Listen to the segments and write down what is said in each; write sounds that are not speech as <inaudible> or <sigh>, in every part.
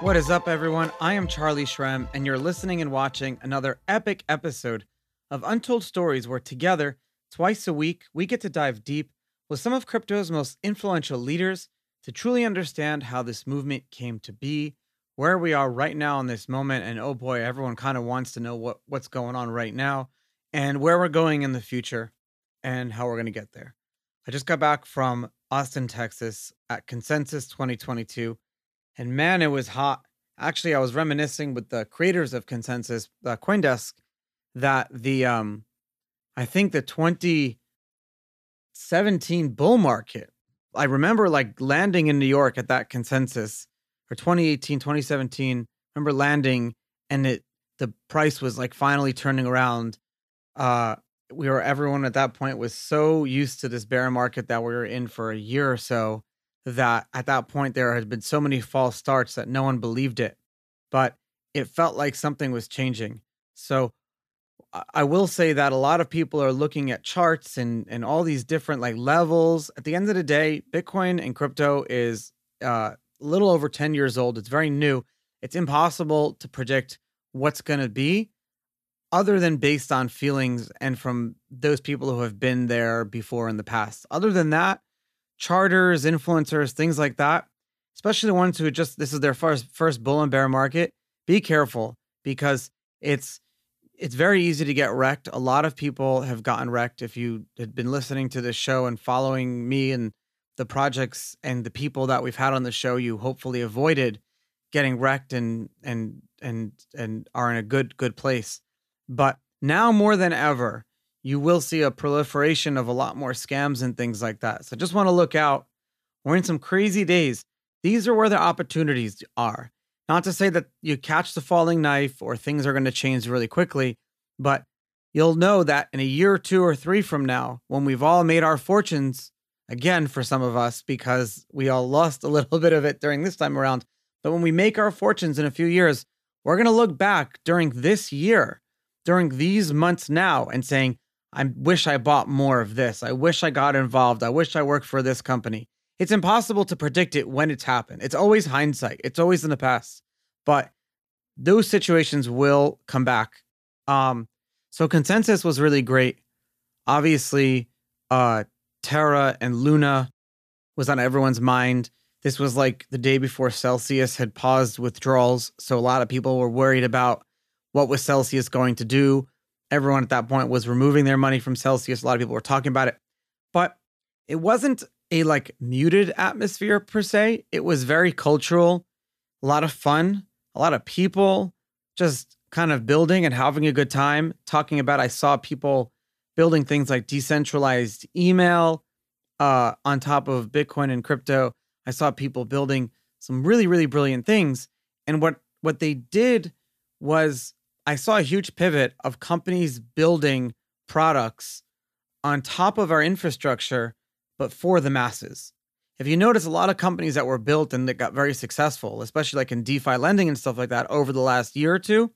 What is up, everyone? I am Charlie Shrem, and you're listening and watching another epic episode of Untold Stories, where together, twice a week, we get to dive deep with some of crypto's most influential leaders to truly understand how this movement came to be, where we are right now in this moment, and oh boy, everyone kind of wants to know what, what's going on right now, and where we're going in the future, and how we're going to get there. I just got back from Austin, Texas at Consensus 2022 and man, it was hot. Actually, I was reminiscing with the creators of Consensus, uh, CoinDesk, that the um, I think the 2017 bull market. I remember like landing in New York at that Consensus for 2018, 2017. remember landing and it the price was like finally turning around. Uh, we were everyone at that point was so used to this bear market that we were in for a year or so that at that point there had been so many false starts that no one believed it, but it felt like something was changing. So I will say that a lot of people are looking at charts and and all these different like levels. At the end of the day, Bitcoin and crypto is uh, a little over 10 years old. It's very new. It's impossible to predict what's going to be other than based on feelings and from those people who have been there before in the past. Other than that, charters, influencers, things like that, especially the ones who just this is their first first bull and bear market, be careful because it's it's very easy to get wrecked. A lot of people have gotten wrecked. If you had been listening to this show and following me and the projects and the people that we've had on the show, you hopefully avoided getting wrecked and and and and are in a good good place. But now more than ever, you will see a proliferation of a lot more scams and things like that. So just want to look out. We're in some crazy days. These are where the opportunities are. Not to say that you catch the falling knife or things are going to change really quickly, but you'll know that in a year or two or three from now, when we've all made our fortunes, again, for some of us, because we all lost a <laughs> little bit of it during this time around, but when we make our fortunes in a few years, we're going to look back during this year, during these months now, and saying, I wish I bought more of this. I wish I got involved. I wish I worked for this company. It's impossible to predict it when it's happened. It's always hindsight. It's always in the past. But those situations will come back. Um, so consensus was really great. Obviously, uh, Terra and Luna was on everyone's mind. This was like the day before Celsius had paused withdrawals. So a lot of people were worried about what was Celsius going to do everyone at that point was removing their money from Celsius. A lot of people were talking about it, but it wasn't a like muted atmosphere per se. It was very cultural, a lot of fun, a lot of people just kind of building and having a good time. Talking about, I saw people building things like decentralized email uh, on top of Bitcoin and crypto. I saw people building some really, really brilliant things. And what what they did was I saw a huge pivot of companies building products on top of our infrastructure, but for the masses. If you notice, a lot of companies that were built and that got very successful, especially like in DeFi lending and stuff like that over the last year or two,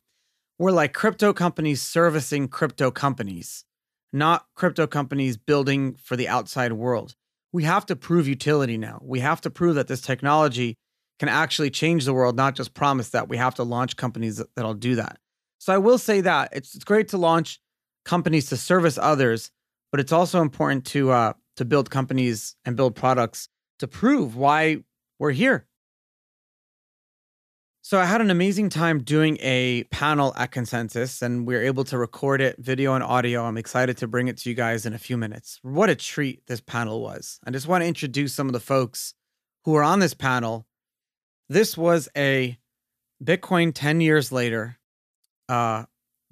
were like crypto companies servicing crypto companies, not crypto companies building for the outside world. We have to prove utility now. We have to prove that this technology can actually change the world, not just promise that. We have to launch companies that'll do that. So I will say that it's it's great to launch companies to service others, but it's also important to uh, to build companies and build products to prove why we're here. So I had an amazing time doing a panel at Consensus, and we are able to record it, video and audio. I'm excited to bring it to you guys in a few minutes. What a treat this panel was! I just want to introduce some of the folks who were on this panel. This was a Bitcoin 10 years later uh,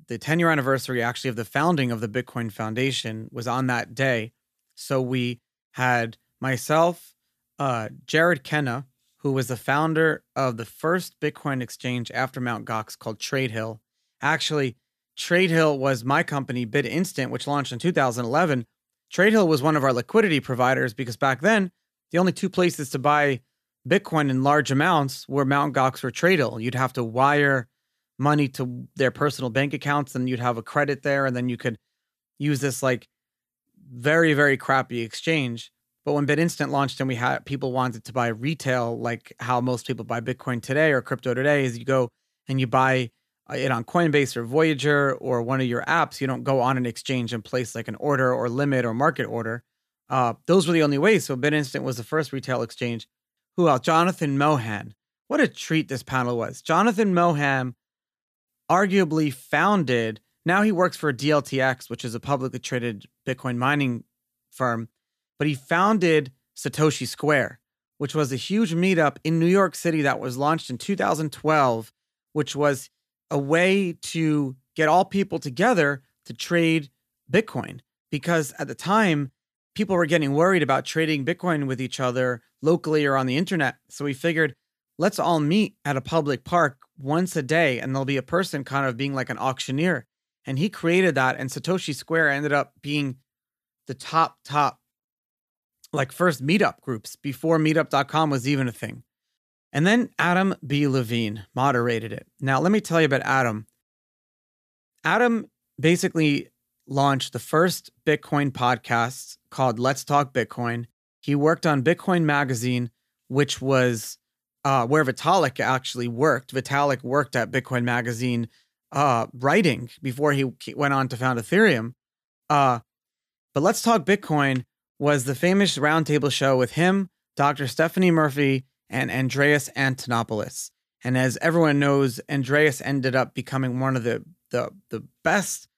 the 10 year anniversary actually of the founding of the Bitcoin Foundation was on that day. So we had myself, uh, Jared Kenna, who was the founder of the first Bitcoin exchange after Mt. Gox called TradeHill. Actually, TradeHill was my company, BitInstant, which launched in 2011. TradeHill was one of our liquidity providers because back then, the only two places to buy Bitcoin in large amounts were Mt. Gox or TradeHill. You'd have to wire money to their personal bank accounts, and you'd have a credit there, and then you could use this like very, very crappy exchange. But when BitInstant launched and we had people wanted to buy retail, like how most people buy Bitcoin today or crypto today, is you go and you buy uh, it on Coinbase or Voyager or one of your apps. You don't go on an exchange and place like an order or limit or market order. Uh, those were the only ways. So BitInstant was the first retail exchange. Who else? Jonathan Mohan. What a treat this panel was. Jonathan Mohan arguably founded, now he works for DLTX, which is a publicly traded Bitcoin mining firm, but he founded Satoshi Square, which was a huge meetup in New York City that was launched in 2012, which was a way to get all people together to trade Bitcoin. Because at the time, people were getting worried about trading Bitcoin with each other locally or on the internet. So we figured, let's all meet at a public park once a day, and there'll be a person kind of being like an auctioneer. And he created that, and Satoshi Square ended up being the top, top, like first meetup groups before meetup.com was even a thing. And then Adam B. Levine moderated it. Now, let me tell you about Adam. Adam basically launched the first Bitcoin podcast called Let's Talk Bitcoin. He worked on Bitcoin Magazine, which was uh, where Vitalik actually worked. Vitalik worked at Bitcoin Magazine uh, writing before he went on to found Ethereum. Uh, but Let's Talk Bitcoin was the famous roundtable show with him, Dr. Stephanie Murphy, and Andreas Antonopoulos. And as everyone knows, Andreas ended up becoming one of the the the best,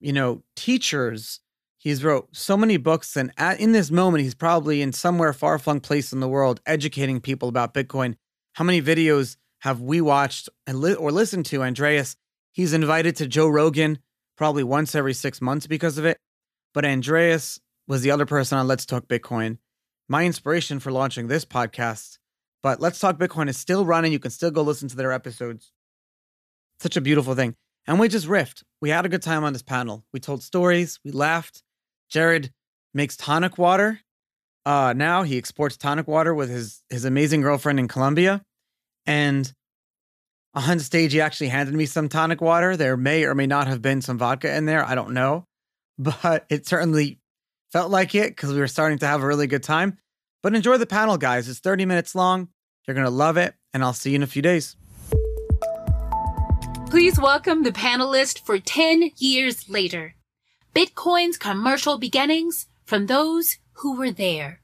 you know, teachers. He's wrote so many books, and at, in this moment, he's probably in somewhere far flung place in the world, educating people about Bitcoin. How many videos have we watched and li- or listened to? Andreas, he's invited to Joe Rogan probably once every six months because of it. But Andreas was the other person on Let's Talk Bitcoin. My inspiration for launching this podcast but Let's Talk Bitcoin is still running. You can still go listen to their episodes. Such a beautiful thing. And we just riffed. We had a good time on this panel. We told stories, we laughed. Jared makes tonic water. Uh, now he exports tonic water with his his amazing girlfriend in Colombia. And on stage, he actually handed me some tonic water. There may or may not have been some vodka in there. I don't know. <laughs> But it certainly felt like it because we were starting to have a really good time. But enjoy the panel, guys. It's 30 minutes long. You're to love it, and I'll see you in a few days. Please welcome the panelist for 10 years later Bitcoin's commercial beginnings from those who were there.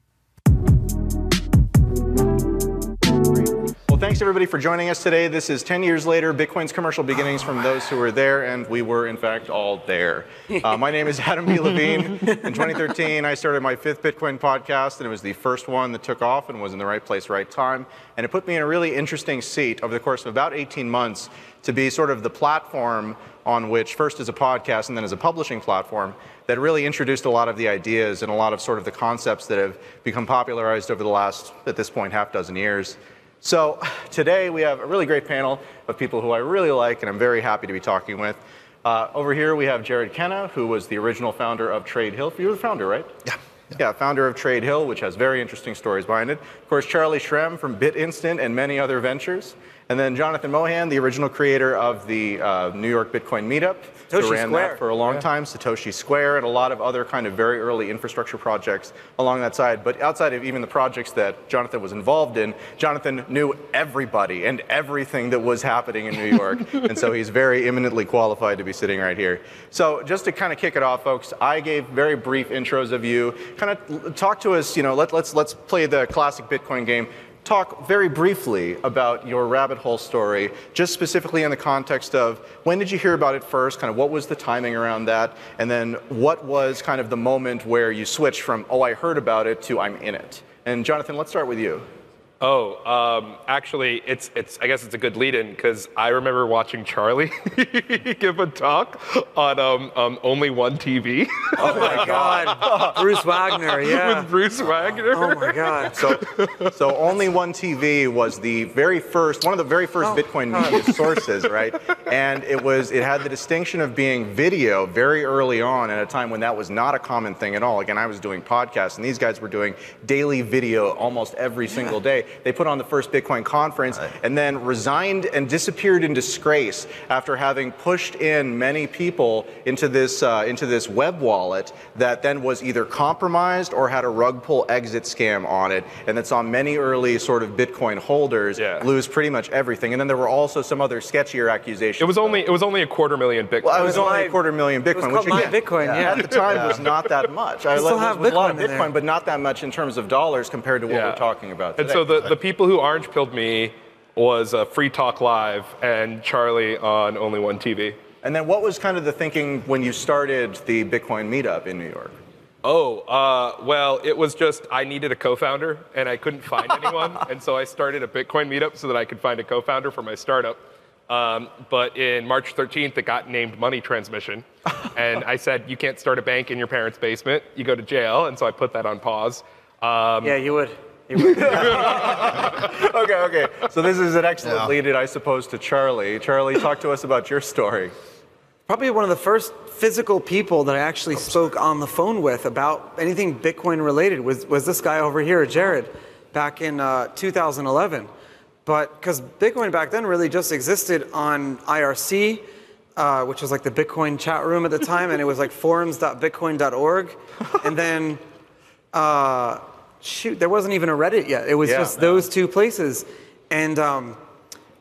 Well, thanks everybody for joining us today. This is 10 years later, Bitcoin's commercial beginnings from those who were there, and we were in fact all there. Uh, my name is Adam B. <laughs> Levine. In 2013, I started my fifth Bitcoin podcast, and it was the first one that took off and was in the right place, right time. And it put me in a really interesting seat over the course of about 18 months to be sort of the platform on which, first as a podcast and then as a publishing platform, that really introduced a lot of the ideas and a lot of sort of the concepts that have become popularized over the last, at this point, half dozen years. So today we have a really great panel of people who I really like and I'm very happy to be talking with. Uh, over here we have Jared Kenna, who was the original founder of Trade Hill. You're the founder, right? Yeah. Yeah. yeah, founder of Trade Hill, which has very interesting stories behind it. Of course, Charlie Shrem from BitInstant and many other ventures. And then Jonathan Mohan, the original creator of the uh, New York Bitcoin Meetup, Satoshi ran Square. that for a long yeah. time, Satoshi Square, and a lot of other kind of very early infrastructure projects along that side. But outside of even the projects that Jonathan was involved in, Jonathan knew everybody and everything that was happening in New York, <laughs> and so he's very eminently qualified to be sitting right here. So just to kind of kick it off, folks, I gave very brief intros of you. Kind of talk to us. You know, let, let's let's play the classic Bitcoin game talk very briefly about your rabbit hole story, just specifically in the context of when did you hear about it first, kind of what was the timing around that, and then what was kind of the moment where you switched from, oh, I heard about it, to I'm in it. And Jonathan, let's start with you. Oh, um, actually, it's it's. I guess it's a good lead-in because I remember watching Charlie <laughs> give a talk on um, um, only one TV. oh my <laughs> God, Bruce Wagner, <laughs> yeah. With Bruce Wagner. Oh my God. So, so only one TV was the very first, one of the very first Oh, Bitcoin God. media sources, right? And it was, it had the distinction of being video very early on at a time when that was not a common thing at all. Again, I was doing podcasts, and these guys were doing daily video almost every single day. They put on the first Bitcoin conference and then resigned and disappeared in disgrace after having pushed in many people into this uh, into this web wallet that then was either compromised or had a rug pull exit scam on it, and that saw many early sort of Bitcoin holders Yeah. lose pretty much everything. And then there were also some other sketchier accusations. It was only it was only a quarter million Bitcoin. Well, it was was only a quarter million it was Bitcoin, called which my again, Bitcoin, yeah. at the time <laughs> was not that much. I still have there was a lot of Bitcoin in Bitcoin, there. but not that much in terms of dollars compared to what Yeah. we're talking about. And so the, the people who orange pilled me was uh, Free Talk Live and Charlie on Only One TV. and then what was kind of the thinking when you started the Bitcoin meetup in New York? Oh, uh, well, it was just I needed a co-founder and I couldn't find <laughs> anyone, and so I started a Bitcoin meetup so that I could find a co-founder for my startup. Um, but in March 13th, it got named Money Transmission, <laughs> and I said you can't start a bank in your parents' basement; you go to jail. And so I put that on pause. Um, Yeah, you would. You would. <laughs> okay, okay. So this is an excellent lead-in, I suppose, to Charlie. Charlie, talk to us about your story. Probably one of the first physical people that I actually spoke on the phone with about anything Bitcoin related was, was this guy over here, Jared, back in uh, 2011. But because Bitcoin back then really just existed on IRC, uh, which was like the Bitcoin chat room at the time, and it was like <laughs> forums.bitcoin.org. And then, uh, shoot, there wasn't even a Reddit yet. It was Yeah. just those two places. And um,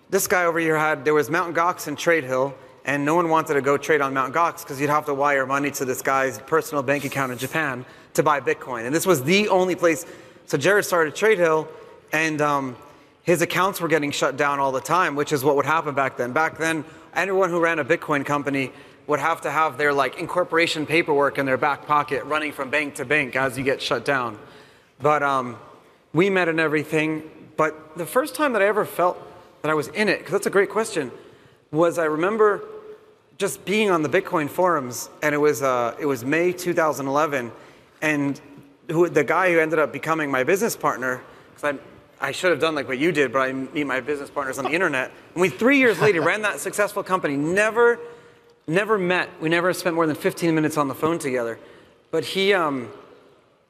this guy over here had there was Mount Gox and Trade Hill, and no one wanted to go trade on Mount Gox because you'd have to wire money to this guy's personal bank account in Japan to buy Bitcoin. And this was the only place. So Jared started Trade Hill, and um, his accounts were getting shut down all the time, which is what would happen back then. Back then, anyone who ran a Bitcoin company would have to have their like incorporation paperwork in their back pocket, running from bank to bank as you get shut down. But um, we met and everything. But the first time that I ever felt that I was in it, because that's a great question, was I remember just being on the Bitcoin forums, and it was uh, it was May 2011, and who the guy who ended up becoming my business partner, because I I should have done like what you did, but I meet my business partners on the internet, and we three years later ran that successful company, never never met, we never spent more than 15 minutes on the phone together, but he um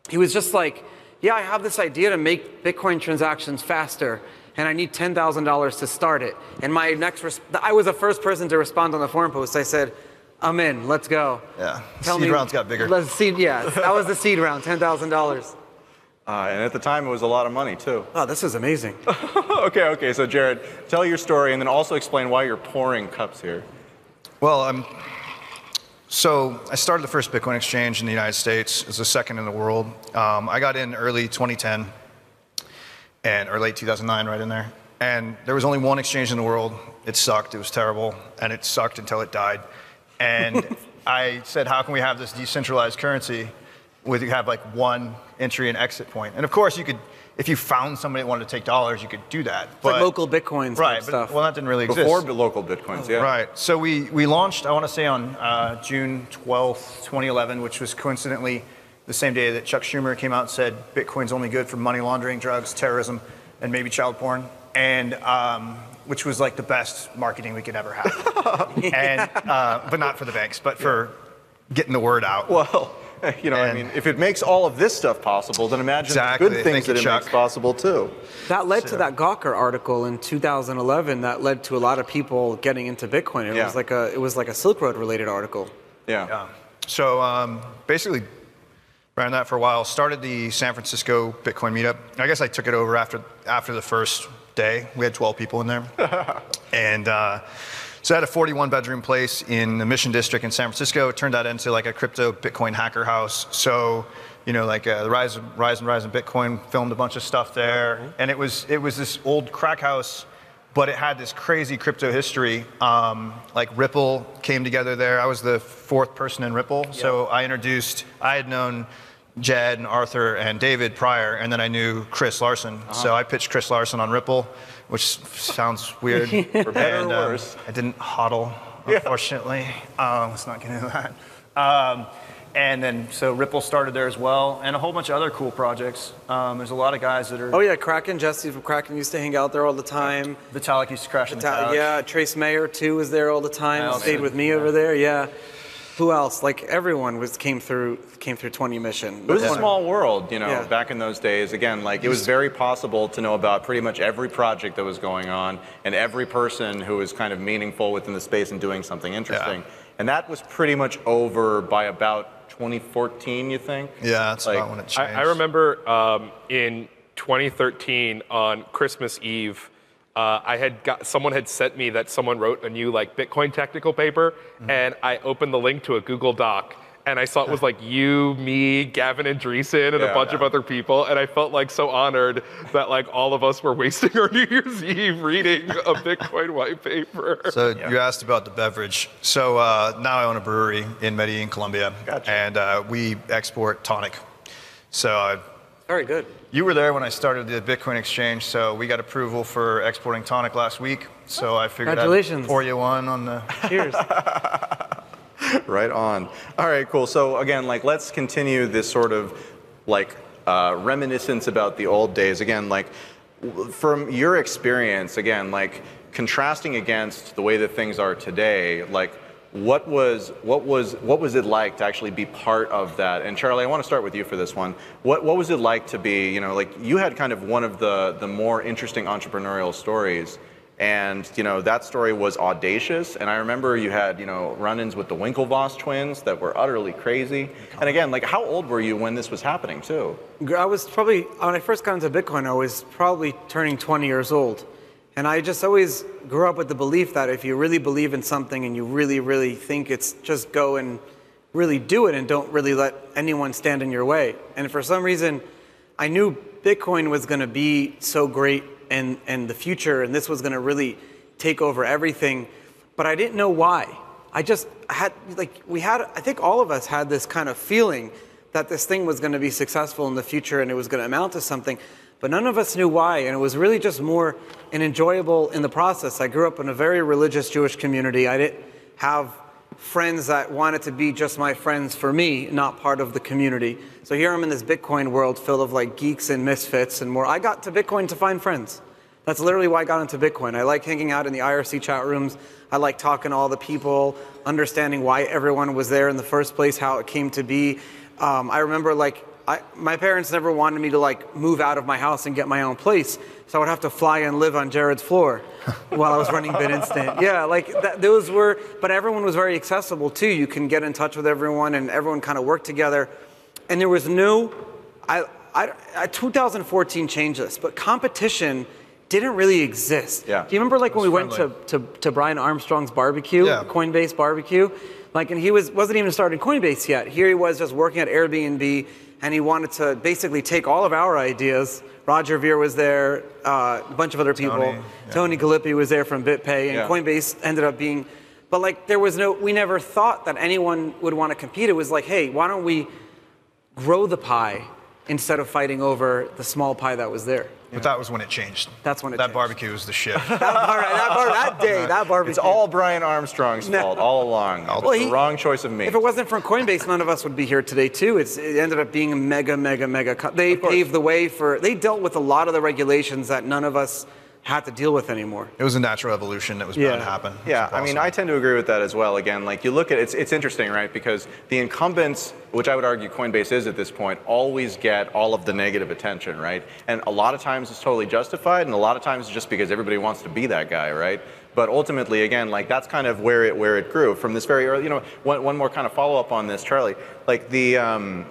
he was just like, yeah, I have this idea to make Bitcoin transactions faster, and I need $10,000 to start it. And my next, res- I was the first person to respond on the forum post. I said, I'm in, let's go. Yeah. Tell Seed rounds got bigger. Let's seed, yeah, that was the seed round, $10,000. Uh, and at the time, it was a lot of money, too. Oh, this is amazing. <laughs> okay, okay. So, Jared, tell your story and then also explain why you're pouring cups here. Well, um, so I started the first Bitcoin exchange in the United States. It was the second in the world. Um, I got in early 2010 and or late 2009, right in there. And there was only one exchange in the world. It sucked. It was terrible, and it sucked until it died. And <laughs> I said, how can we have this decentralized currency with you have like one entry and exit point? And of course, you could, if you found somebody that wanted to take dollars, you could do that. It's like local Bitcoins type right? But, stuff. well, that didn't really exist. Before the local Bitcoins, yeah. Right. So we, we launched, I want to say on uh, June 12th, 2011, which was coincidentally the same day that Chuck Schumer came out and said Bitcoin's only good for money laundering, drugs, terrorism, and maybe child porn, and um, which was like the best marketing we could ever have. <laughs> and uh, but not for the banks, but for getting the word out. Well, <laughs> you know, I mean, if it makes all of this stuff possible, then imagine Exactly. the good things Thank you, that it Chuck. makes possible, too. That led to that Gawker article in 2011 that led to a lot of people getting into Bitcoin. It Yeah. was like a, it was like a Silk Road related article. Yeah. Yeah. So um, basically, ran that for a while. Started the San Francisco Bitcoin meetup. I guess I took it over after after the first day. We had 12 people in there, <laughs> and uh, so I had a 41 bedroom place in the Mission District in San Francisco. It turned that into like a crypto Bitcoin hacker house. So. You know, like uh, the rise, of, rise and rise in Bitcoin filmed a bunch of stuff there, and it was it was this old crack house but it had this crazy crypto history. Um, like Ripple came together there. I was the fourth person in Ripple, so I introduced. I had known Jed and Arthur and David prior, and then I knew Chris Larsen. So I pitched Chris Larsen on Ripple, which sounds weird. <laughs> For better and, or um. I didn't hodl, unfortunately. Um, let's not get into that. Um, and then so Ripple started there as well, and a whole bunch of other cool projects. Um, there's a lot of guys that are. Oh yeah, Kraken, Jesse from Kraken used to hang out there all the time. Vitalik used to crash couch. yeah, Trace Mayer too was there all the time. Miles. Stayed with me over there. Yeah. Who else? Like everyone was came through came through 20 mission. It was a small world, you know, Yeah. back in those days. Again, like it was very possible to know about pretty much every project that was going on and every person who was kind of meaningful within the space and doing something interesting. And that was pretty much over by about 2014, you think? Yeah, that's Like, about when it changed. I, I remember um, in 2013 on Christmas Eve, uh, I had got someone had sent me that someone wrote a new like Bitcoin technical paper, and I opened the link to a Google Doc. And I saw it was <laughs> like you, me, Gavin Andresen, and Yeah. a bunch of other people, and I felt like so honored that like all of us were wasting <laughs> our New Year's Eve reading a Bitcoin white paper. So you asked about the beverage. So uh, now I own a brewery in Medellin, Colombia, Gotcha. and uh, we export tonic. So uh, Very good. you were there when I started the Bitcoin exchange. So we got approval for exporting tonic last week. So I figured Congratulations. I'd pour you one on the. <laughs> Cheers. <laughs> Right on. All right, cool. So again, like let's continue this sort of like uh, reminiscence about the old days. Again, like from your experience, again, like contrasting against the way that things are today, like what was what was what was it like to actually be part of that? And Charlie, I want to start with you for this one. What what was it like to be, you know, like you had kind of one of the the more interesting entrepreneurial stories. And you know that story was audacious, and I remember you had you know run-ins with the Winklevoss twins that were utterly crazy. And again, like how old were you when this was happening too? I was probably when I first got into Bitcoin, I was probably turning 20 years old, and I just always grew up with the belief that if you really believe in something and you really, really think it's just go and really do it and don't really let anyone stand in your way. And for some reason, I knew Bitcoin was going to be so great and and the future, and this was going to really take over everything, but I didn't know why. I just had like we had I think all of us had this kind of feeling that this thing was going to be successful in the future and it was going to amount to something, but none of us knew why, and it was really just more an enjoyable in the process. I grew up in a very religious Jewish community. I didn't have friends that wanted to be just my friends for me, not part of the community. So here I'm in this Bitcoin world full of like geeks and misfits and more. I got to Bitcoin to find friends. That's literally why I got into Bitcoin. I like hanging out in the IRC chat rooms. I like talking to all the people, understanding why everyone was there in the first place, how it came to be. Um, I remember like I, my parents never wanted me to like move out of my house and get my own place, so I would have to fly and live on Jared's floor <laughs> while I was running BitInstant. Yeah, like that, those were, but everyone was very accessible too. You can get in touch with everyone, and everyone kind of worked together. And there was no, I, I, I 2014 changed this, but competition didn't really exist. Yeah. Do you remember like when we went to, to, to Brian Armstrong's barbecue, Yeah. Coinbase barbecue? Like, and he was wasn't even starting Coinbase yet. Here he was just working at Airbnb, and he wanted to basically take all of our ideas. Roger Ver was there, uh, a bunch of other people. Tony, yeah. Tony was there from BitPay, and Yeah. Coinbase ended up being. But like, there was no. We never thought that anyone would want to compete. It was like, hey, why don't we grow the pie instead of fighting over the small pie that was there? But that was when it changed. That's when it That changed. barbecue was the shit. <laughs> That, bar, that, bar, that day, that barbecue. It's all Brian Armstrong's No. fault all along. It was Well, the he- wrong choice of meat. If it wasn't for Coinbase, none of us would be here today too. It's, it ended up being a mega, mega, mega. Co- they paved the way for. They dealt with a lot of the regulations that none of us had to deal with anymore. it was a natural evolution that was bound to happen. It was Yeah, I mean. I tend to agree with that as well. Again, like you look at it's it's interesting, right? Because the incumbents, which I would argue Coinbase is at this point, always get all of the negative attention, right? And a lot of times it's totally justified, and a lot of times it's just because everybody wants to be that guy, right? But ultimately, again, like that's kind of where it where it grew from this very early. You know, one, one more kind of follow up on this, Charlie. Like the um,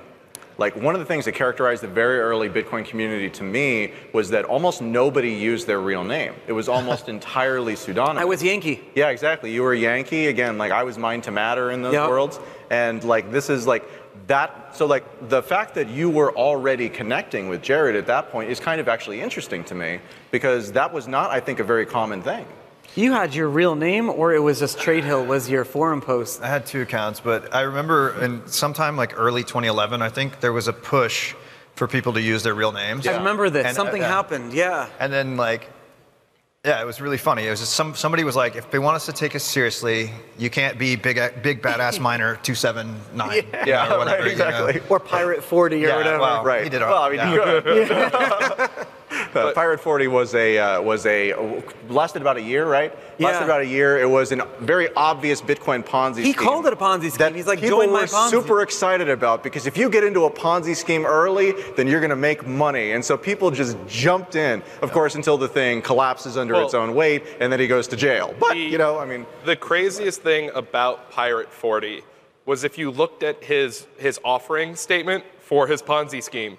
like one of the things that characterized the very early Bitcoin community to me was that almost nobody used their real name. It was almost <laughs> entirely pseudonymous. I was Yankee. Yeah, exactly. You were Yankee again. Like I was Mind to Matter in those Yep. worlds, and like this is like that. So like the fact that you were already connecting with Jared at that point is kind of actually interesting to me because that was not, I think, a very common thing. You had your real name, or it was just Trade Hill was your forum post. I had two accounts, but I remember in sometime like early 2011, I think there was a push for people to use their real names. I remember this. And, uh, Something uh, happened. Yeah. And then like, yeah, it was really funny. It was just some somebody was like, if they want us to take us seriously, you can't be big big badass miner <laughs> 279. Yeah, or whatever, right, you know. exactly. Or Pirate 40 or Yeah, whatever. well, Right. He did all well, I mean, yeah. <laughs> <laughs> Uh, Pirate 40 was a uh, was a lasted about a year, right? Lasted about a year. It was a very obvious Bitcoin Ponzi He scheme. called it a Ponzi scheme. That He's like, people "Join my were Ponzi." super excited about because if you get into a Ponzi scheme early, then you're going to make money, and so people just jumped in. Of course, until the thing collapses under Well- its own weight, and then he goes to jail. But The- you know, I mean, The craziest thing about Pirate 40 was if you looked at his his offering statement for his Ponzi scheme,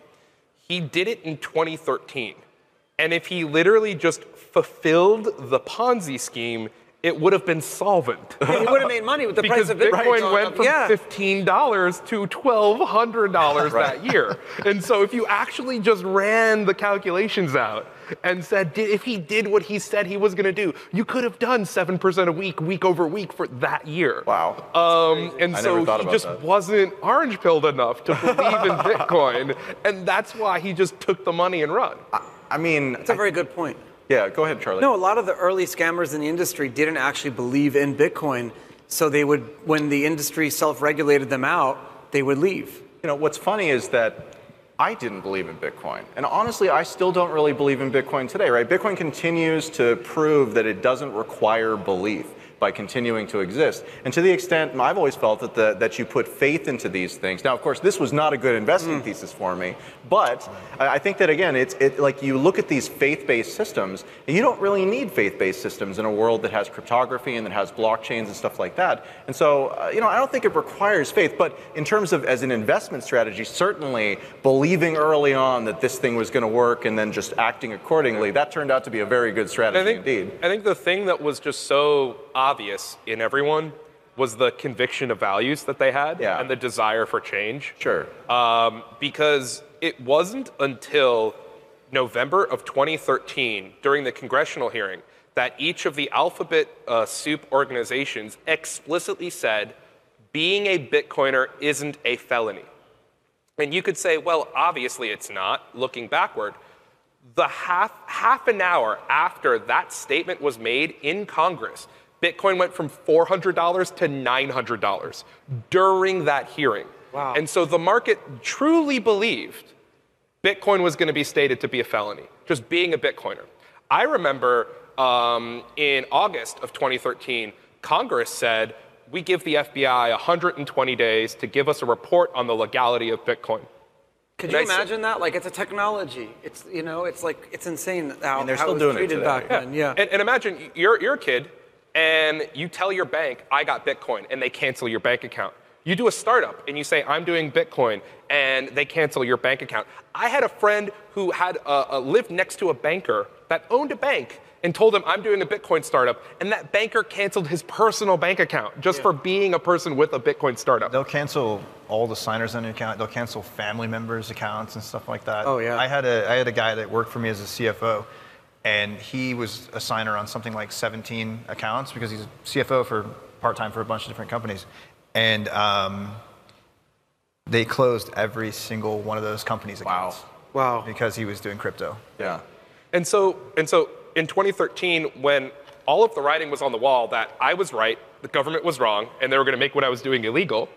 he did it in 2013. And if he literally just fulfilled the Ponzi scheme, it would have been solvent. <laughs> he would have made money with the because price of Bitcoin. Bitcoin went from yeah. $15 to $1,200 <laughs> that year. And so if you actually just ran the calculations out and said, if he did what he said he was going to do, you could have done 7% a week, week over week for that year. Wow. Um, and I so he just that. wasn't orange pilled enough to believe in <laughs> Bitcoin. And that's why he just took the money and run. I mean, That's a very good point. yeah. Go ahead, Charlie. No, a lot of the early scammers in the industry didn't actually believe in Bitcoin, so they would, when the industry self-regulated them out, they would leave. You know, what's funny is that I didn't believe in Bitcoin. And honestly, I still don't really believe in Bitcoin today, right? Bitcoin continues to prove that it doesn't require belief by continuing to exist. And to the extent, I've always felt that, the, that you put faith into these things. Now, of course, this was not a good investing thesis for me, but I I think that again, it's it, like you look at these faith-based systems, and you don't really need faith-based systems in a world that has cryptography and that has blockchains and stuff like that. And so, uh, you know, I don't think it requires faith, but in terms of as an investment strategy, certainly believing early on that this thing was going to work and then just acting accordingly, that turned out to be a very good strategy I think, indeed. I think the thing that was just so obvious in everyone was the conviction of values that they had Yeah. and the desire for change. Sure. Um, because it wasn't until November of 2013, during the congressional hearing, that each of the Alphabet uh, Soup organizations explicitly said being a Bitcoiner isn't a felony. And you could say, well, obviously it's not, looking backward. The half, half an hour after that statement was made in Congress, Bitcoin went from $400 to $900 during that hearing. Wow. And so the market truly believed Bitcoin was going to be stated to be a felony, just being a Bitcoiner. I remember um, in August of 2013, Congress said, we give the FBI 120 days to give us a report on the legality of Bitcoin. Could And you I said- imagine that? Like, it's a technology. It's you know, it's like it's insane how, And they're how still it was doing it treated today. back then. Yeah. <laughs> And, and imagine you're, you're a kid and you tell your bank, I got Bitcoin, and they cancel your bank account. You do a startup and you say, I'm doing Bitcoin, and they cancel your bank account. I had a friend who had uh, uh, lived next to a banker that owned a bank and told him, I'm doing a Bitcoin startup, and that banker canceled his personal bank account just for being a person with a Bitcoin startup. They'll cancel all the signers on your account. They'll cancel family members' accounts and stuff like that. Oh, yeah. I had a I had a guy that worked for me as a CFO, and he was a signer on something like 17 accounts because he's a CFO for part time for a bunch of different companies, and um, they closed every single one of those companies' Wow. accounts. Wow. Because he was doing crypto. Yeah. And so, and so in 2013, when all of the writing was on the wall that I was right, the government was wrong, and they were going to make what I was doing illegal,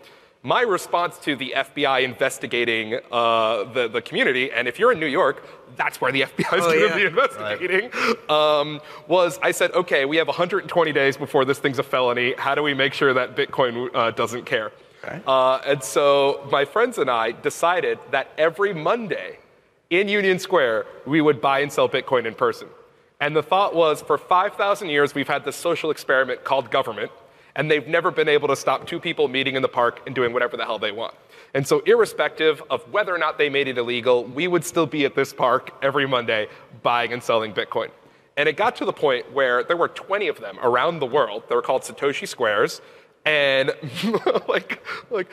my response to the FBI investigating uh, the, the community, and if you're in New York, that's where the <laughs> FBI is Oh, going to yeah. be investigating, um, was I said, okay, we have 120 days before this thing's a felony. How do we make sure that Bitcoin uh, doesn't care? Okay. Uh, and so my friends and I decided that every Monday in Union Square, we would buy and sell Bitcoin in person. And the thought was for 5,000 years, we've had this social experiment called government, and they've never been able to stop two people meeting in the park and doing whatever the hell they want. And so, irrespective of whether or not they made it illegal, we would still be at this park every Monday buying and selling Bitcoin. And it got to the point where there were 20 of them around the world. They were called Satoshi Squares. And <laughs> like, like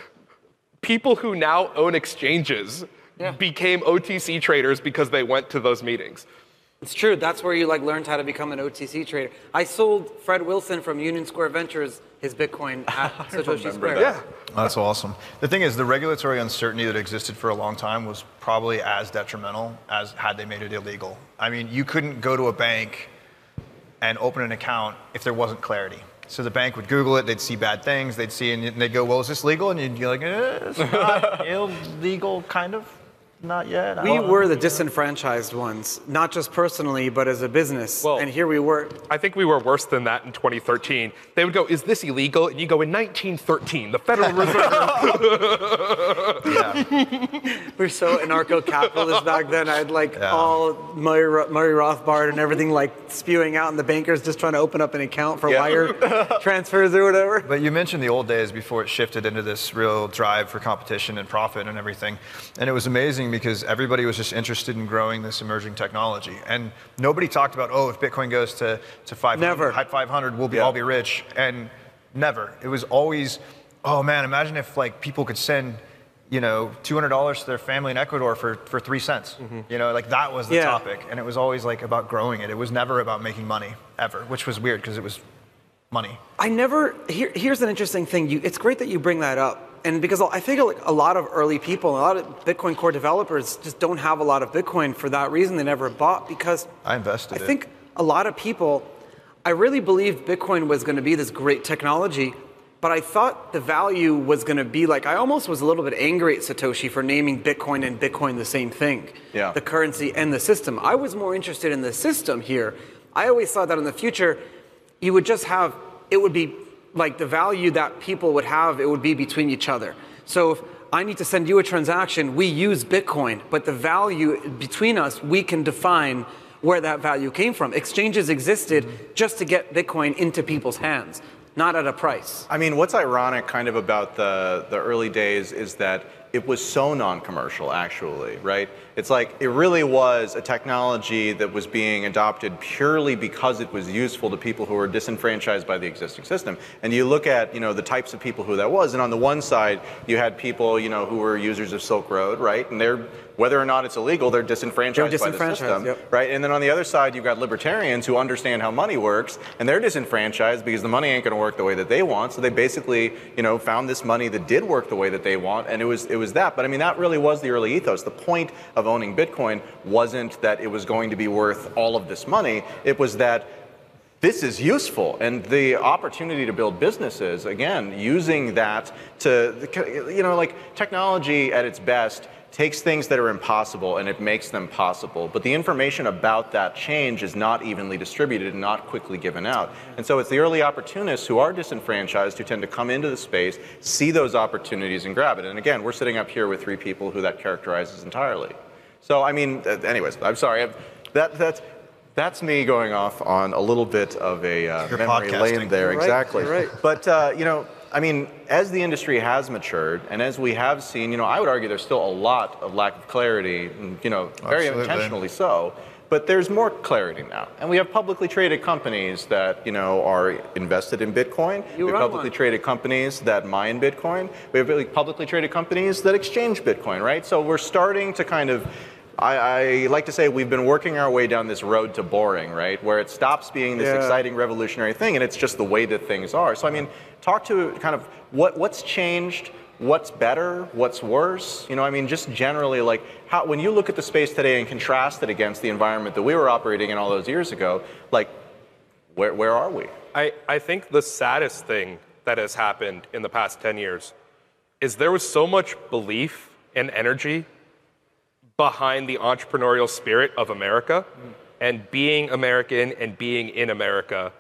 people who now own exchanges became OTC traders because they went to those meetings. It's true. That's where you like learned how to become an OTC trader. I sold Fred Wilson from Union Square Ventures his Bitcoin <laughs> at Satoshi Square. Yeah. That's awesome. The thing is, the regulatory uncertainty that existed for a long time was probably as detrimental as had they made it illegal. I mean, you couldn't go to a bank and open an account if there wasn't clarity. So the bank would Google it, they'd see bad things, they'd see, and they'd go, "Well, is this legal?" And you'd be like, eh, "It's not <laughs> illegal, kind of." Not yet. We don't were the disenfranchised ones, not just personally, but as a business. Well- and here we were. I think we were worse than that in 2013. They would go, "Is this illegal?" And you go, "In 1913, the Federal Reserve." <laughs> Yeah. We were so anarcho-capitalist back then. I had like Yeah. all Murray, Murray Rothbard and everything like spewing out, and the bankers just trying to open up an account for Yeah. wire <laughs> transfers or whatever. But you mentioned the old days before it shifted into this real drive for competition and profit and everything. And it was amazing because everybody was just interested in growing this emerging technology. And nobody talked about, oh, if Bitcoin goes to, to 500, Never. 500, we'll be, Yeah. all be rich. And never. It was always, oh man, imagine if like people could send, you know, $200 to their family in Ecuador for, for three cents. Mm-hmm. You know, like that was the Yeah. topic. And it was always like about growing it. It was never about making money ever, which was weird because it was money. I never. Here, here's an interesting thing. You, it's great that you bring that up, and because I think like a lot of early people, a lot of Bitcoin Core developers just don't have a lot of Bitcoin for that reason. They never bought because I invested I it. think a lot of people. I really believed Bitcoin was going to be this great technology, but I thought the value was going to be like I almost was a little bit angry at Satoshi for naming Bitcoin and Bitcoin the same thing. Yeah. The currency and the system. I was more interested in the system here. I always thought that in the future, you would just have, it would be like the value that people would have, it would be between each other. So if I need to send you a transaction, we use Bitcoin, but the value between us, we can define where that value came from. Exchanges existed just to get Bitcoin into people's hands, not at a price. I mean, what's ironic kind of about the, the early days is that it was so non-commercial actually, right? It's like it really was a technology that was being adopted purely because it was useful to people who were disenfranchised by the existing system. And you look at, you know, the types of people who that was, and on the one side, you had people, you know, who were users of Silk Road, right? And they're whether or not it's illegal, they're disenfranchised, by the system, yep. right? And then on the other side, you've got libertarians who understand how money works, and they're disenfranchised because the money ain't going to work the way that they want. So they basically, you know, found this money that did work the way that they want, and it was it was that. But I mean, that really was the early ethos. The point of owning Bitcoin wasn't that it was going to be worth all of this money. It was that this is useful and the opportunity to build businesses again using that to you know like technology at its best takes things that are impossible and it makes them possible but the information about that change is not evenly distributed and not quickly given out and so it's the early opportunists who are disenfranchised who tend to come into the space see those opportunities and grab it and again we're sitting up here with three people who that characterizes entirely so i mean uh, anyways i'm sorry that that's that's me going off on a little bit of a uh, memory podcasting. lane there, You're right, exactly. you're right. But uh, you know, I mean, as the industry has matured, and as we have seen, you know, I would argue there's still a lot of lack of clarity, and, you know, very Absolutely. intentionally so. But there's more clarity now, and we have publicly traded companies that you know are invested in Bitcoin. You we have publicly one. traded companies that mine Bitcoin. We have publicly traded companies that exchange Bitcoin, right? So we're starting to kind of I, I like to say we've been working our way down this road to boring, right? Where it stops being this Yeah. exciting revolutionary thing and it's just the way that things are. So I mean, talk to kind of what what's changed, what's better, what's worse. You know, I mean, just generally like how when you look at the space today and contrast it against the environment that we were operating in all those years ago, like where where are we? I, I think the saddest thing that has happened in the past 10 years is there was so much belief and energy behind the entrepreneurial spirit of America and being American and being in America.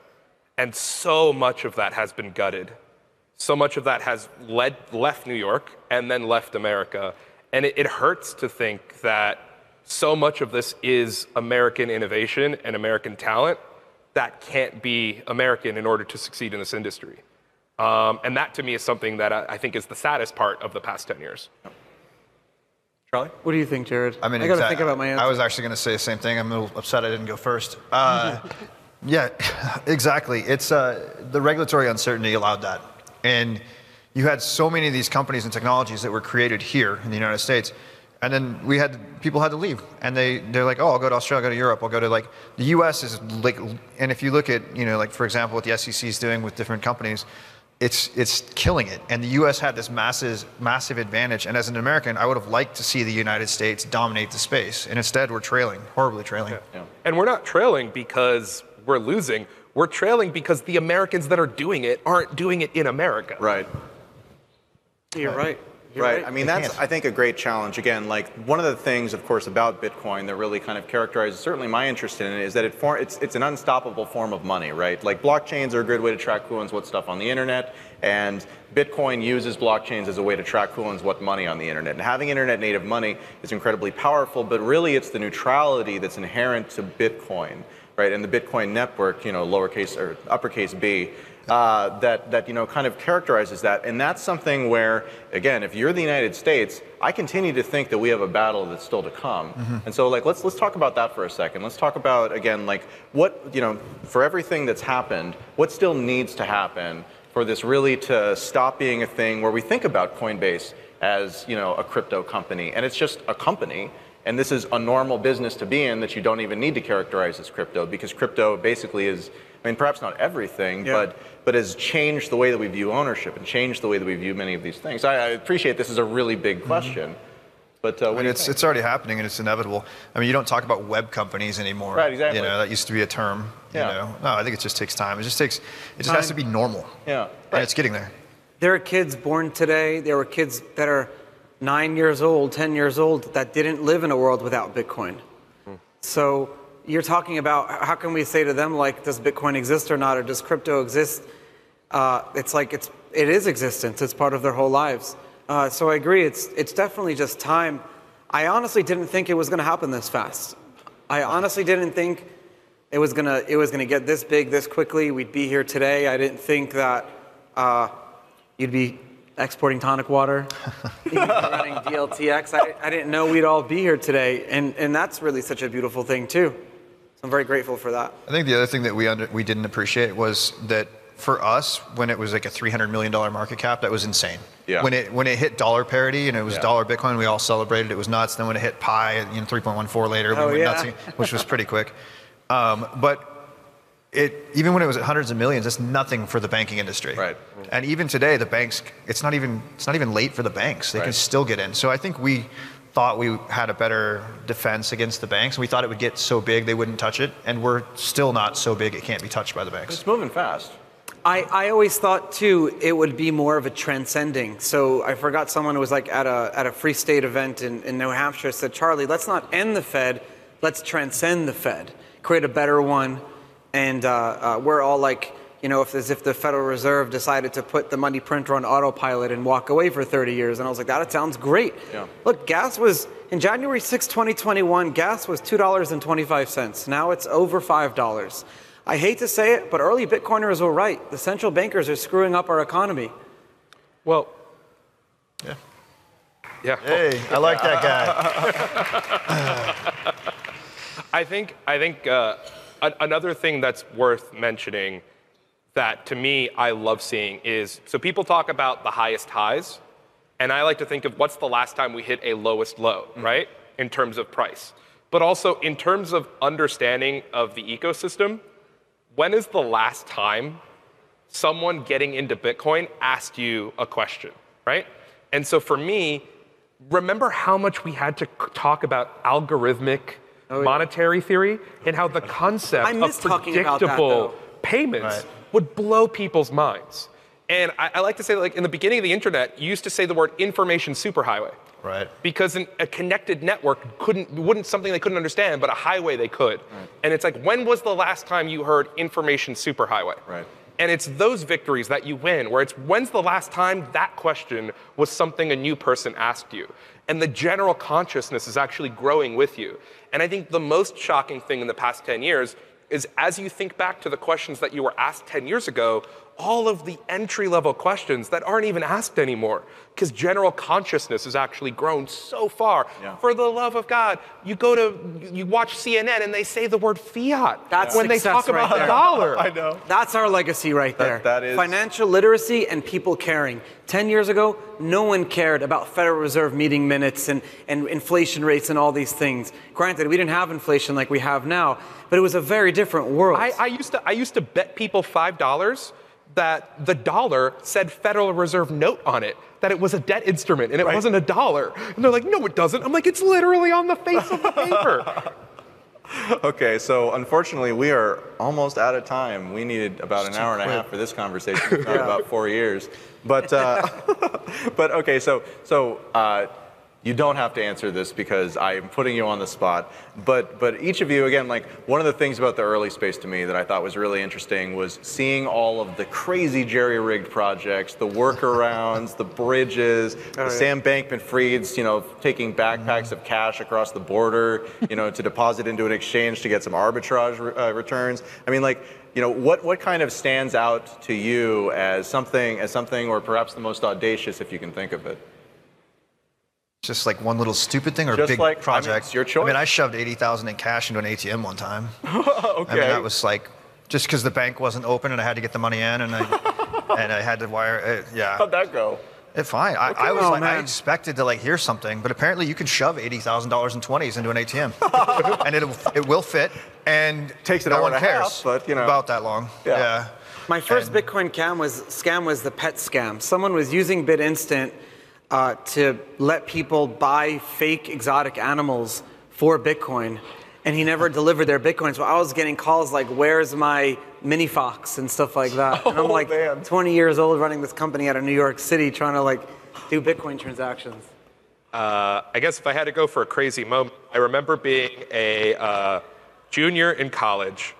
And so much of that has been gutted. So much of that has led, left New York and then left America. And it, it hurts to think that so much of this is American innovation and American talent that can't be American in order to succeed in this industry. Um, and that to me is something that I, I think is the saddest part of the past 10 years. Charlie? What do you think, Jared? I mean, I got to exact- think about my answer. I was actually going to say the same thing. I'm a little upset I didn't go first. Uh, <laughs> yeah, <laughs> exactly. It's uh, the regulatory uncertainty allowed that, and you had so many of these companies and technologies that were created here in the United States, and then we had people had to leave, and they they're like, oh, I'll go to Australia, I'll go to Europe, I'll go to like the U.S. is like, and if you look at you know like for example what the SEC is doing with different companies. It's, it's killing it. And the US had this massive, massive advantage. And as an American, I would have liked to see the United States dominate the space. And instead, we're trailing, horribly trailing. yeah. And we're not trailing because we're losing. We're trailing because the Americans that are doing it aren't doing it in America. Right. You're right. Right. right. I mean, They that's can't. I think a great challenge. Again, like one of the things, of course, about Bitcoin that really kind of characterizes certainly my interest in it is that it for, it's it's an unstoppable form of money, right? Like blockchains are a good way to track who owns what stuff on the internet, and Bitcoin uses blockchains as a way to track who owns what money on the internet. And having internet native money is incredibly powerful, but really it's the neutrality that's inherent to Bitcoin, right? And the Bitcoin network, you know, lowercase or uppercase B, uh, that that you know kind of characterizes that, and that's something where, again, if you're the United States, I continue to think that we have a battle that's still to come. And so, like, let's let's talk about that for a second. Let's talk about again, like, what you know, for everything that's happened, what still needs to happen for this really to stop being a thing where we think about Coinbase as you know a crypto company, and it's just a company. And this is a normal business to be in that you don't even need to characterize as crypto because crypto basically is, I mean, perhaps not everything, Yeah. but but has changed the way that we view ownership and changed the way that we view many of these things. I, I appreciate this is a really big question, but uh, I mean, it's, think? it's already happening and it's inevitable. I mean, you don't talk about web companies anymore. Right, exactly. You know, that used to be a term. Yeah. You know, no, I think it just takes time. It just takes, it just has to be normal. Yeah, Right. And it's getting there. There are kids born today. There were kids that are nine years old, 10 years old that didn't live in a world without Bitcoin. So you're talking about how can we say to them, like, does Bitcoin exist or not, or does crypto exist? Uh, it's like it's, it is existence. It's part of their whole lives. Uh, so I agree. It's, it's definitely just time. I honestly didn't think it was going to happen this fast. I honestly didn't think it was gonna it was gonna get this big this quickly. We'd be here today. I didn't think that uh, you'd be exporting tonic water, <laughs> running DLTX. I, I didn't know we'd all be here today, and and that's really such a beautiful thing too. So I'm very grateful for that. I think the other thing that we under, we didn't appreciate was that for us, when it was like a three hundred million dollar market cap, that was insane. Yeah. When it when it hit dollar parity and it was Yeah. dollar Bitcoin, we all celebrated. It was nuts. Then when it hit pi, you know, three point one four later, we Oh, went yeah. nuts, which was pretty quick. Um, but it even when it was at hundreds of millions, it's nothing for the banking industry. Right. And even today, the banks, it's not even it's not even late for the banks. They Right. can still get in. So I think we thought we had a better defense against the banks. We thought it would get so big they wouldn't touch it, and we're still not so big it can't be touched by the banks. It's moving fast. I, I always thought too it would be more of a transcending. So I forgot someone who was like at a at a Free State event in, in New Hampshire said, Charlie, let's not end the Fed, let's transcend the Fed, create a better one, and uh, uh, we're all like, you know, if as if the Federal Reserve decided to put the money printer on autopilot and walk away for 30 years, and I was like, that sounds great. Yeah. Look, gas was in January 6, 2021, gas was two dollars and 25 cents. Now it's over five dollars. I hate to say it, but early Bitcoiners were right. The central bankers are screwing up our economy. Well, Yeah. yeah. Hey, I like that guy. <laughs> I think I think uh, another thing that's worth mentioning that to me I love seeing is so people talk about the highest highs, and I like to think of what's the last time we hit a lowest low, mm-hmm. right, in terms of price, but also in terms of understanding of the ecosystem. When is the last time someone getting into Bitcoin asked you a question, right? And so for me, remember how much we had to talk about algorithmic oh, monetary theory and how the concept of about that, predictable payments Right. Would blow people's minds. And I, I like to say, like in the beginning of the internet, you used to say the word information superhighway Right. because an, a connected network couldn't wouldn't something they couldn't understand, but a highway they could. And it's like, when was the last time you heard information superhighway? Right. And it's those victories that you win, where it's when's the last time that question was something a new person asked you? And the general consciousness is actually growing with you. And I think the most shocking thing in the past 10 years is as you think back to the questions that you were asked 10 years ago, all of the entry level questions that aren't even asked anymore, because general consciousness has actually grown so far. Yeah. For the love of God, you go to, you watch CNN and they say the word fiat That's when they success talk about right the dollar. <laughs> I know. That's our legacy right there. that is- Financial literacy and people caring. 10 years ago, no one cared about Federal Reserve meeting minutes and, and inflation rates and all these things. Granted, we didn't have inflation like we have now, but it was a very different world. I, I used to I used to bet people five dollars that the dollar said Federal Reserve note on it, that it was a debt instrument and it wasn't a dollar. And they're like, no, it doesn't. I'm like, it's literally on the face of the paper. <laughs> Okay, so unfortunately, we are almost out of time. We needed about an hour and a half for this conversation, if not <laughs> about four years. But, uh, <laughs> but okay, so so uh, you don't have to answer this because I am putting you on the spot. But but each of you, again, like one of the things about the early space to me that I thought was really interesting was seeing all of the crazy jerry-rigged projects, the workarounds, the bridges, <laughs> the Sam Bankman-Fried's, you know, taking backpacks of cash across the border, you know, to deposit into an exchange to get some arbitrage uh, returns. I mean, like. You know what? What kind of stands out to you as something, as something, or perhaps the most audacious, if you can think of it? Just like one little stupid thing or Just big like- I mean, project. it's your choice. I mean, I shoved 80,000 in cash into an ATM one time. <laughs> okay. I mean, that was like just because the bank wasn't open and I had to get the money in and I <laughs> and I had to wire it. Yeah, How'd that go? it fine. I, I was Oh, like, I man. expected to like hear something, but apparently you can shove eighty thousand dollars in twenties into an ATM, <laughs> and it it will fit and Takes an no hour one and a half, cares. but, you know. about that long. Yeah. Yeah. My first Bitcoin scam was scam was the pet scam. Someone was using BitInstant uh, to let people buy fake exotic animals for Bitcoin, and he never delivered their Bitcoin. So I was getting calls like, "Where's my mini fox?" and stuff like that. And I'm <laughs> Oh, like, man. 20 years old, running this company out of New York City, trying to like do Bitcoin transactions. Uh, I guess if I had to go for a crazy moment, I remember being a uh, junior in college,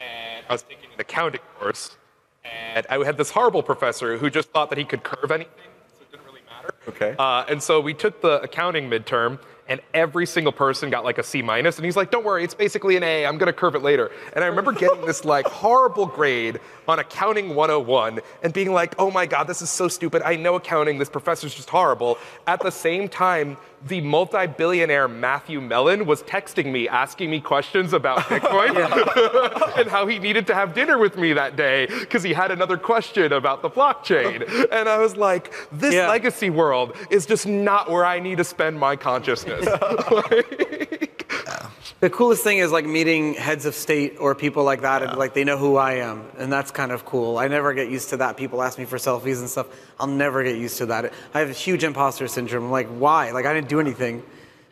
and I was taking an accounting course, and I had this horrible professor who just thought that he could curve anything, so it didn't really matter. Okay. Uh, and so we took the accounting midterm, and every single person got like a C minus, and he's like, "Don't worry, it's basically an A. I'm gonna curve it later." And I remember getting this like <laughs> horrible grade on accounting 101, and being like, "Oh my god, this is so stupid. I know accounting. This professor's just horrible." At the same time, the multi-billionaire Matthew Mellon was texting me, asking me questions about <laughs> Bitcoin <laughs> and how he needed to have dinner with me that day because he had another question about the blockchain. <laughs> And I was like, this Yeah. legacy world is just not where I need to spend my consciousness. Like- The coolest thing is like meeting heads of state or people like that, and like they know who I am, and that's kind of cool. I never get used to that. People ask me for selfies and stuff. I'll never get used to that. I have a huge imposter syndrome. I'm like, why? Like I didn't do anything,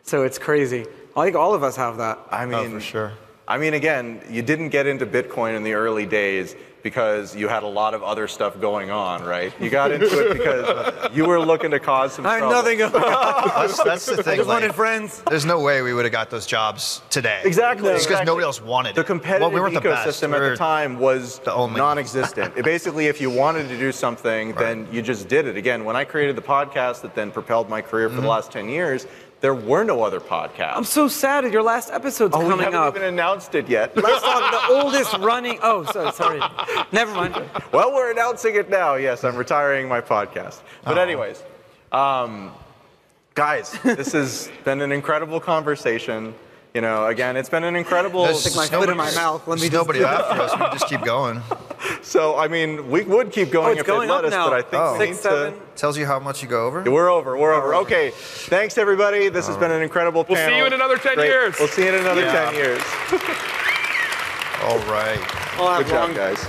so it's crazy. I think all of us have that. I oh, mean, oh, for sure. I mean, again, you didn't get into Bitcoin in the early days because you had a lot of other stuff going on, right? You got into it because <laughs> you were looking to cause some I have trouble. nothing. I That's, that's the thing. just like, wanted friends. there's no way we would have got those jobs today. Exactly. Just because exactly. nobody else wanted The it. competitive well, we weren't the best. ecosystem We at the time was the only- non-existent. <laughs> It basically, if you wanted to do something, then you just did it. Again, when I created the podcast that then propelled my career Mm-hmm. for the last 10 years, there were no other podcasts. I'm so sad that your last episode's oh, we haven't up. even announced it yet. Let's <laughs> talk the oldest running. Oh, so, sorry. Never mind. well, we're announcing it now. Yes, I'm retiring my podcast. But anyways, um, guys, this has been an incredible conversation. You know, again, it's been an incredible. There's Stick my foot in my mouth. Let me there's just- nobody after us. We just keep <laughs> going. So, I mean, we would keep going Oh, if going they'd let up us, now. but I think Oh. Six, seven. to. Tells you how much you go over. We're over. We're over. Okay. Thanks, everybody. This has been an incredible We'll see you in another 10 Great. years. We'll see you in another Yeah. 10 years. All right. I'll have Good job, guys.